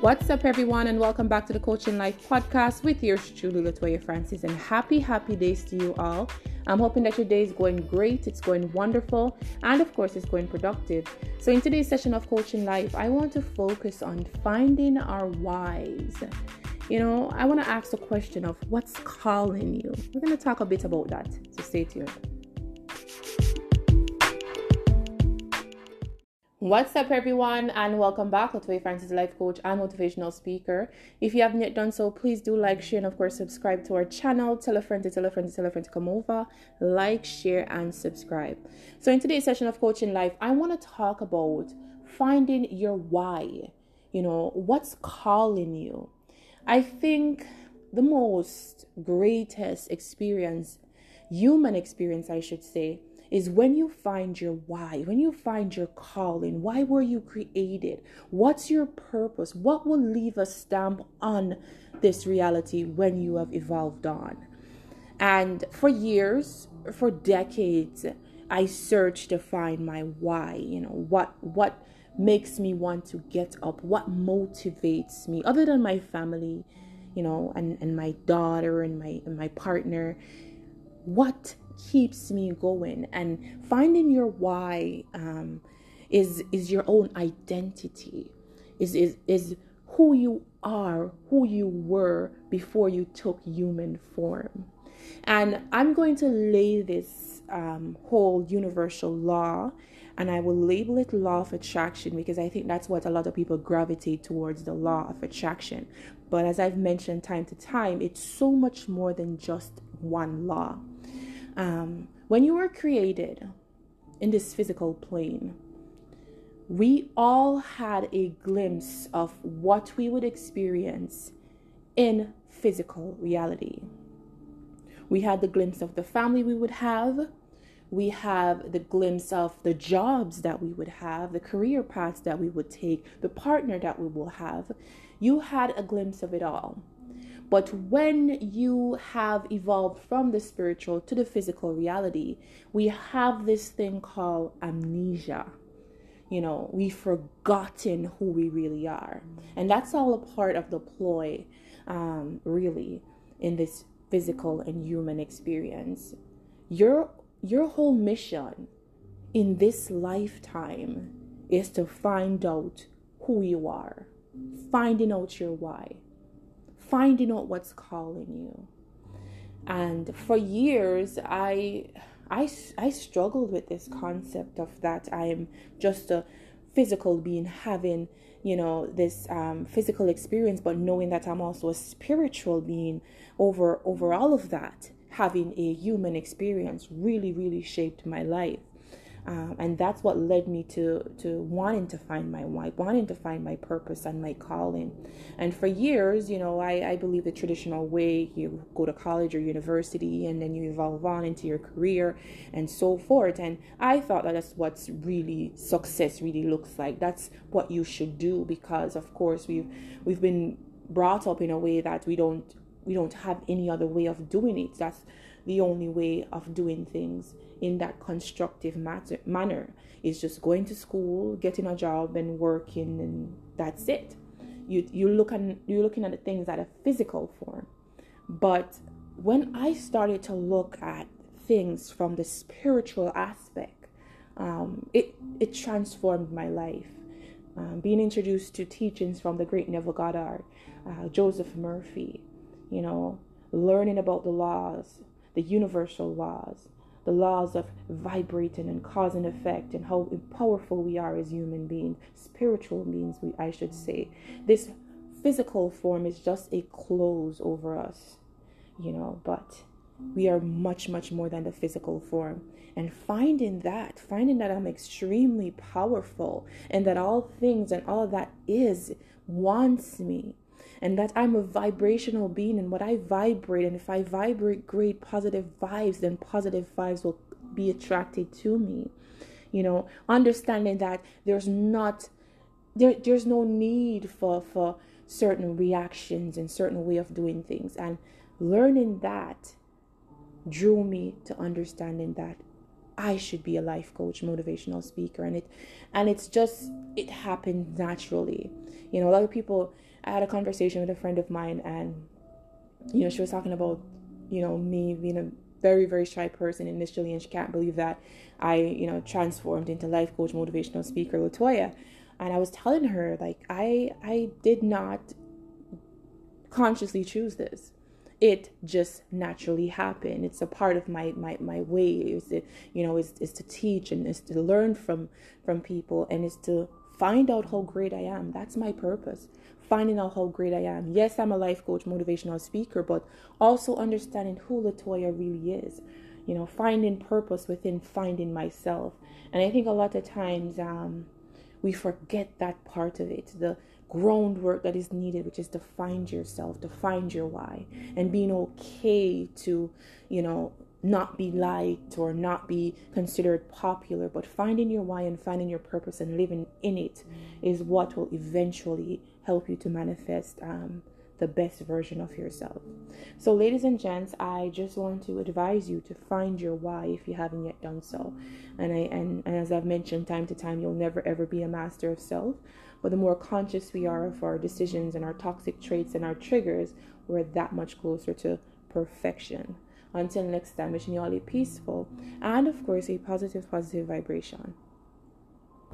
What's up, everyone, and welcome back to the Coaching Life podcast with yours truly, Latoya Francis. And happy, happy days to you all. I'm hoping that your day is going great, it's going wonderful, and of course, it's going productive. So, in today's session of Coaching Life, I want to focus on finding our whys. You know, I want to ask the question of what's calling you. We're going to talk a bit about that. So, stay tuned. What's up, everyone, and welcome back. Latoya Francis, life coach and motivational speaker. If you haven't yet done so, please do like, share, and of course, subscribe to our channel. Tell a friend to tell a friend to tell a friend to come over. Like, share, and subscribe. So, in today's session of Coaching Life, I want to talk about finding your why. You know, what's calling you? I think the most greatest experience, human experience, I should say, is when you find your why, when you find your calling, why were you created? What's your purpose? What will leave a stamp on this reality when you have evolved on? And for years, for decades, I searched to find my why, you know, what what makes me want to get up, what motivates me other than my family, you know, and, and my daughter and my and my partner. What keeps me going and finding your why um, is is your own identity is is is who you are who you were before you took human form. And i'm going to lay this um, whole universal law and i will label it law of attraction because i think that's what a lot of people gravitate towards the law of attraction. But as i've mentioned time to time it's so much more than just one law um, when you were created in this physical plane, we all had a glimpse of what we would experience in physical reality. We had the glimpse of the family we would have. We have the glimpse of the jobs that we would have, the career paths that we would take, the partner that we will have. You had a glimpse of it all. But when you have evolved from the spiritual to the physical reality, we have this thing called amnesia. You know, we've forgotten who we really are. And that's all a part of the ploy, um, really, in this physical and human experience. Your your whole mission in this lifetime is to find out who you are, finding out your why finding out what's calling you. And for years, I, I, I struggled with this concept of that I am just a physical being having, you know, this um, physical experience, but knowing that I'm also a spiritual being over over all of that, having a human experience really, really shaped my life. Um, and that's what led me to to wanting to find my why, wanting to find my purpose and my calling. And for years, you know, I, I believe the traditional way you go to college or university and then you evolve on into your career and so forth. And I thought that that's what's really success really looks like. That's what you should do because, of course, we've we've been brought up in a way that we don't we don't have any other way of doing it. That's the only way of doing things in that constructive matter, manner is just going to school, getting a job, and working, and that's it. You you look at you're looking at the things at a physical form, but when I started to look at things from the spiritual aspect, um, it it transformed my life. Um, being introduced to teachings from the great Neville Goddard, uh, Joseph Murphy, you know, learning about the laws, the universal laws, the laws of vibrating and cause and effect and how powerful we are as human beings, spiritual beings, we, I should say. This physical form is just a clothes over us, you know, but we are much, much more than the physical form. And finding that, finding that I'm extremely powerful and that all things and all that is wants me and that I'm a vibrational being and what I vibrate and if I vibrate great positive vibes then positive vibes will be attracted to me you know understanding that there's not there there's no need for for certain reactions and certain way of doing things and learning that drew me to understanding that I should be a life coach, motivational speaker, and it and it's just it happened naturally. You know, a lot of people. I had a conversation with a friend of mine, and you know, she was talking about you know me being a very very shy person initially, and she can't believe that I you know transformed into life coach, motivational speaker, Latoya. And I was telling her like I I did not consciously choose this it just naturally happened. It's a part of my my my way. Is to, you know is is to teach and is to learn from from people and is to find out how great I am. That's my purpose. Finding out how great I am. Yes, I'm a life coach, motivational speaker, but also understanding who Latoya really is. You know, finding purpose within finding myself. And I think a lot of times um, we forget that part of it. The groundwork that is needed, which is to find yourself, to find your why, and being okay to, you know, not be liked or not be considered popular, but finding your why and finding your purpose and living in it is what will eventually help you to manifest um, the best version of yourself. So, ladies and gents, I just want to advise you to find your why if you haven't yet done so. And I and, and as I've mentioned time to time, you'll never ever be a master of self. But the more conscious we are of our decisions and our toxic traits and our triggers, we're that much closer to perfection. Until next time, wishing you all a peaceful and, of course, a positive, positive vibration.